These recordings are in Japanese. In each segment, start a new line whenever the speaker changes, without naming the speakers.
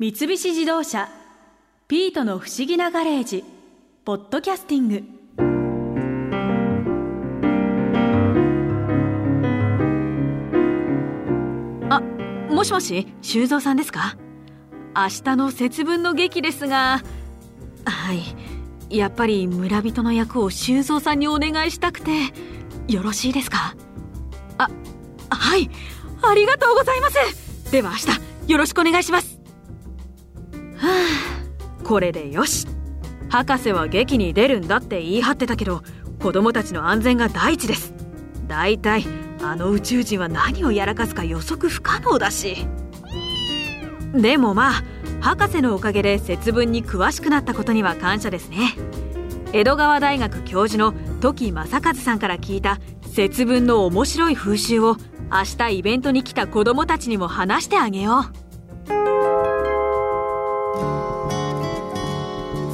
三菱自動車「ピートの不思議なガレージ」ポッドキャスティング。
あもしもし修造さんですか？明日の節分の劇ですが。はい。やっぱり村人の役を修造さんにお願いしたくてよろしいですか？あはい。ありがとうございます。では明日よろしくお願いします。はあこれでよし。博士は劇に出るんだって言い張ってたけど子供たちの安全が第一です。だいたいあの宇宙人は何をやらかすか予測不可能だし。でもまあ博士のおかげで節分に詳しくなったことには感謝ですね。江戸川大学教授の時正和さんから聞いた節分の面白い風習を明日イベントに来た子供たちにも話してあげよう。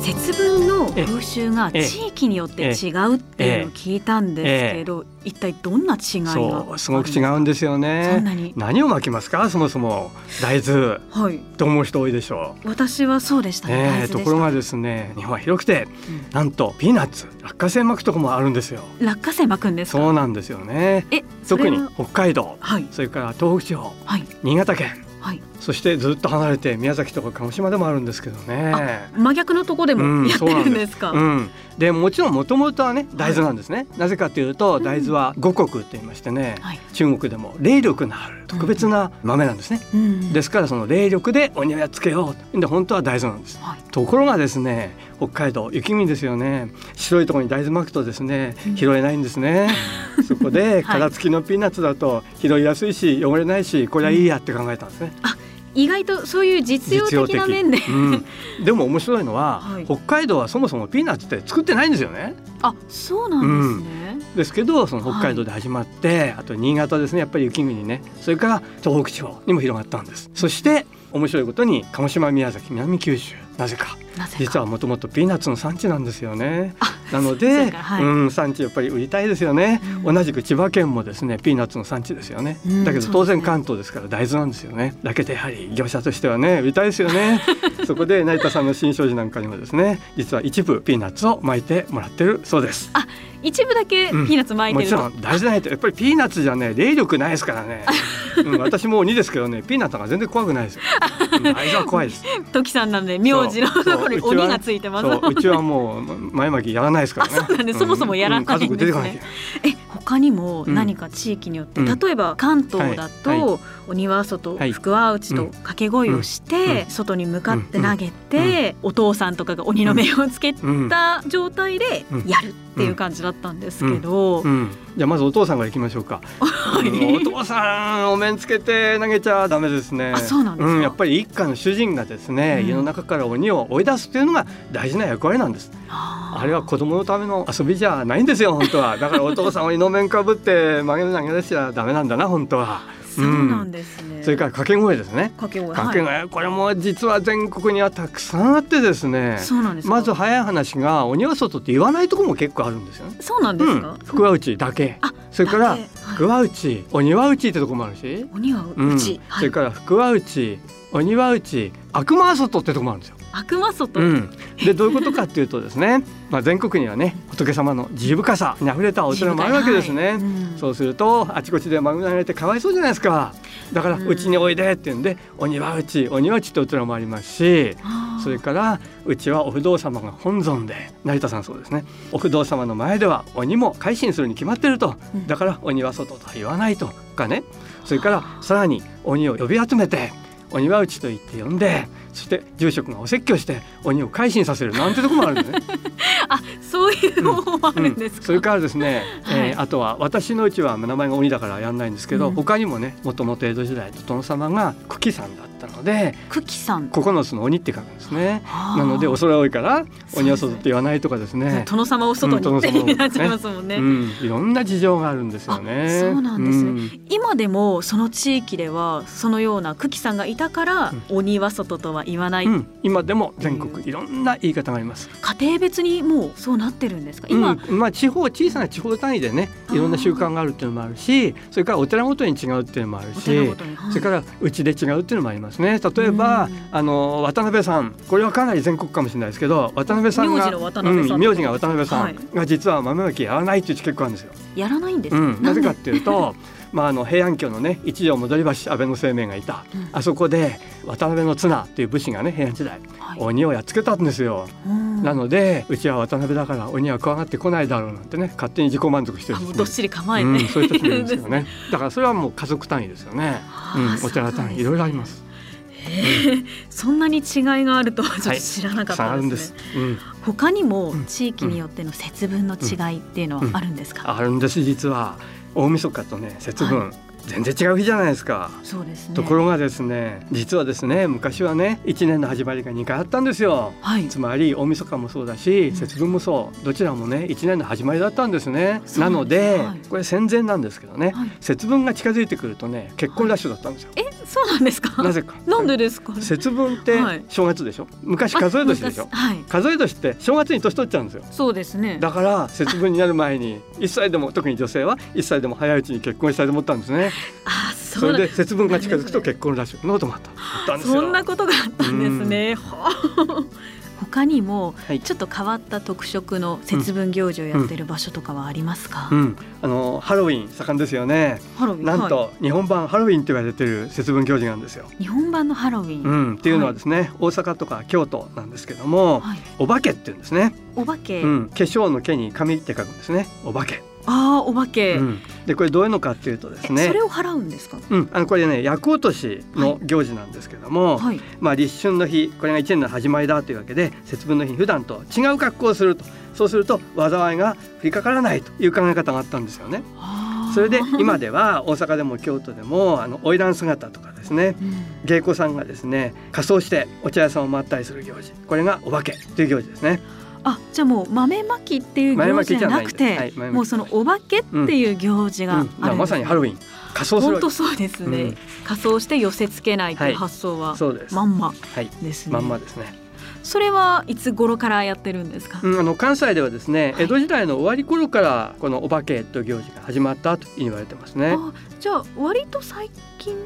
節分の風習が地域によって違うっていうのを聞いたんですけど、一体どんな違いが
そうすごく違うんですよね。何を巻きますか？そもそも。大豆、はい、と思う人多いでしょ
う？私はそうでしたね、
えー、ところがですね日本は広くて、うん、なんとピーナッツ。落花生巻くとこもあるんですよ。
落花生巻くんです
そうなんですよね。え特に北海道、はい、それから東北地方、はい、新潟県はい、そしてずっと離れて宮崎とか鹿児島でもあるんですけどね。
真逆のとこでもやってるんですか、
うん、でもちろんもともとはね大豆なんですね、はい、なぜかというと大豆は五穀って言いましてね、うん、中国でも霊力のある特別な豆なんですね、うん、ですからその霊力でお庭つけよう。で本当は大豆なんです、はい、ところがですね北海道雪見ですよね。白いところに大豆巻くとですね拾えないんですね、そこで 殻付きのピーナッツだと拾いやすいし汚れないしこれはいいやって考えたんですね、
あ意外とそういう実用的な面で、うん、
でも面白いのは、はい、北海道はそもそもピーナッツって作ってないんですよね。
あそうなんですね、
うん、ですけどその北海道で始まって、はい、あと新潟ですねやっぱり雪国ね。それから東北地方にも広がったんです。そして面白いことに鹿児島宮崎南九州。なぜか。実はもともとピーナッツの産地なんですよね。なので、はい、うん、産地やっぱり売りたいですよね、うん、同じく千葉県もですねピーナッツの産地ですよね、うん、だけど当然関東ですから大豆なんですよね。だけどやはり業者としてはね売りたいですよね そこで成田さんの新勝寺なんかにもですね実は一部ピーナッツを巻いてもらってるそうです。
あ一部だけピーナッツ巻いてる、
うん、もちろん大豆ないとやっぱりピーナッツじゃね霊力ないですからね、うん、私もう鬼ですけどねピーナッツが全然怖くないですよ、大豆は怖いです。
時さんなんで名字のところに鬼がついてます。
うちはもう前巻きやらないですからね。
そうなんで、そもそもやらないんですね、え他にも何か地域によって、例えば関東だと、鬼は外、福は内と掛け声をして、外に向かって投げて、お父さんとかが鬼の目をつけた状態でやるっていう感じだったんですけど、
じゃあまずお父さんからいきましょうか、お父さんお面つけて投げちゃダメですね。
そうなんです、
やっぱり一家の主人がですね、家の中から鬼を追い出すっていうのが大事な役割なんです。あれは子供のための遊びじゃないんですよ本当は。だからお父さんをの面かぶって曲げる投げ出しちゃダメなんだな本当は。
そうなんですね、
うん、それから掛け声ですね。
掛け声。
掛け声、はい、これも実は全国にはたくさんあってですね。
そうなんです
まず早い話が鬼は外って言わないところも結構あるんですよね。
そうなんですか、うん、
福は内だけ。それから福は内、鬼は内ってとこもあるし。
鬼は内、うん、
それから福は内。鬼は内。悪魔は外ってとこもあるんですよ
悪魔外、
うん、でどういうことかっていうとですね、まあ、全国にはね仏様の慈深さにあふれたお寺もあるわけですね、はい。うん、そうするとあちこちで守られてかわいそうじゃないですか。だからうちにおいでって言うんで鬼は内鬼は内ってお寺もありますしそれからうちはお不動様が本尊で成田さんそうですね。お不動様の前では鬼も改心するに決まってると。だから鬼は外とは言わないとかね。それからさらに鬼を呼び集めて鬼は内と言って呼んでそして住職がお説教して鬼を改心させるなんてとこもあるんですね。
あそういう方法もあるんです、うん。うん、
それからですね、はい、えー、あとは私のうちは名前が鬼だからやんないんですけど、うん、他にもねもともと江戸時代殿様が久喜さんだったので
久喜さん。
九つの鬼って書くんですね。なので恐れ多いから鬼は外って言わないとかですね。
殿様を外に ってなっちゃいますもんね、
いろんな事情があるんですよね。
そうなんですね、今でもその地域ではそのような久喜さんがいたから、鬼は外とは言わない、
今でも全国いろんな言い方があります。
家庭別にもうそうなってるんですか？今、
うん、まあ地方小さな地方単位でねいろんな習慣があるっていうのもあるし、それからお寺ごとに違うっていうのもあるし、はい、それからうちで違うっていうのもあります。ね。例えばあの渡辺さん。これはかなり全国かもしれないですけど渡辺さんが
名字の渡辺さん
うん、名字が渡辺さ
はい。
んが実は豆まきやらないっていう地結構あるんですよ。
やらないんです
なぜかっていうとまあ、あの平安京のね一条戻り橋安倍の生命がいた、
うん。
あそこで渡辺の綱っていう武士がね平安時代
はい。
鬼をやっつけたんですよ、
うん。
なのでうちは渡辺だから鬼は怖がってこないだろうなんてね勝手に自己満足してる
どっしり構えて、
うん、そういう時もいるんですよね。だからそれはもう家族単位ですよね、うん、お寺単位いろいろあります。
そんなに違いがあるとはちょっと
はい
知らなかったで
るんです。す、うん、
他にも
うん。
地域によっての節分の違いっていうのはあるんですか、
あるんです実は大晦日とね節分、全然違う日じゃないですか。
そうですね。
ところがですね実はですね昔はね1年の始まりが2回あったんですよ。
はい。
つまり大晦日もそうだし
うん。
節分もそう。どちらもね1年の始まりだったんですね。なので、
はい。
これ戦前なんですけどね、
はい。
節分が近づいてくるとね結婚ラッシュだったんですよ、
えそうなんですか？
なぜか。
なんでですか？
節分って
はい。
正月でしょ？昔数え年でしょ？
あはい。
数え年って正月に年取っちゃうんですよ。
そうですね。
だから節分になる前に 一歳でも特に女性は一歳でも早いうちに結婚したいと思ったんですね。
あ
そ
そ
れで節分が近づくと結婚ラッシュのこともあった
そんなことがあったんですね。はあ他にも
はい
ちょっと変わった特色の節分行事をやってる場所とかはありますか？
うん、あのハロウィン盛んですよね
ハロウィン
なん
は
と日本版ハロウィンと言われてる節分行事なんですよ。
い日本版のハロウィン。
うん、っていうのはですね、大阪とか京都なんですけども、
はい。
お化けって言うんですね。
お化け。
うん、化粧の毛に紙って書くんですね。お化け。
ああお化け。
うん、でこれどういうのかっていうとですね
えそれ。を払うんですか？
うん、あのこれね厄落としの行事なんですけども、
はい。
まあ立春の日これが一年の始まりだというわけで節分の日普段と違う格好をするとそうすると災いが降りかからないという考え方があったんですよね。それで今では大阪でも京都でもあの花魁姿とかですね
うん
芸妓さんがですね仮装してお茶屋さんを回ったりする行事これがお化けという行事ですね。
あじゃあもう豆まきっていう行事じゃなくて
はい
もうそのお化けっていう行事があるんです、
うん。まさにハロウィン。仮装
本当そうですね、
うん。
仮装して寄せ付けないという
はい。
発想は
そうです。
まんま
はい、
ですね、
まんまですね。
それはいつ頃からやってるんですか、
うん、あの関西ではですね、
はい。
江戸時代の終わり頃からこのお化けという行事が始まったと言われてますね。
あじゃあ割と最近？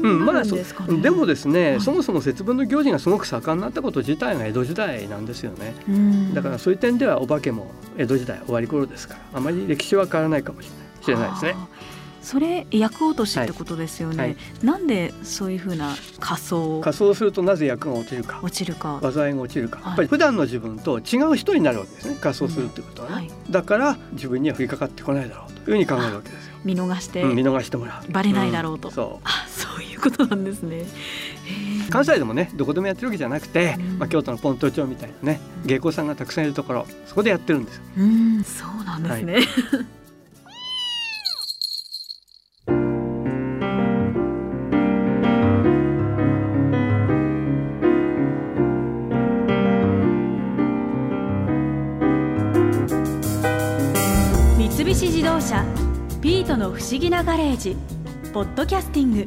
うん、ま
な
だそ
で
もですね、
はい
そもそも節分の行事がすごく盛んになったこと自体が江戸時代なんですよね。
うん。
だからそういう点ではお化けも江戸時代終わり頃ですから、あまり歴史は変わらないかもしれない知れないですね。
それ厄落としってことですよね、
はい。はい
なんでそういうふうな仮装
仮装するとなぜ役が落ちるか。
落ちるか。
災いが落ちるか、
はい。
やっぱり普段の自分と違う人になるわけですね仮装するってことはね、
はい。
だから自分には降りかかってこないだろうというふうに考えるわけですよ、
見逃して、
うん見逃してもらう。
バレないだろうと。
ん。そ
あそういうことなんですね。
関西でもねどこでもやってるわけじゃなくて、
うん。
まあ、京都のポント町みたいなね芸妓さんがたくさんいるところそこでやってるんですよ。
うん。そうなんですね、
三菱自動車ピートの不思議なガレージポッドキャスティング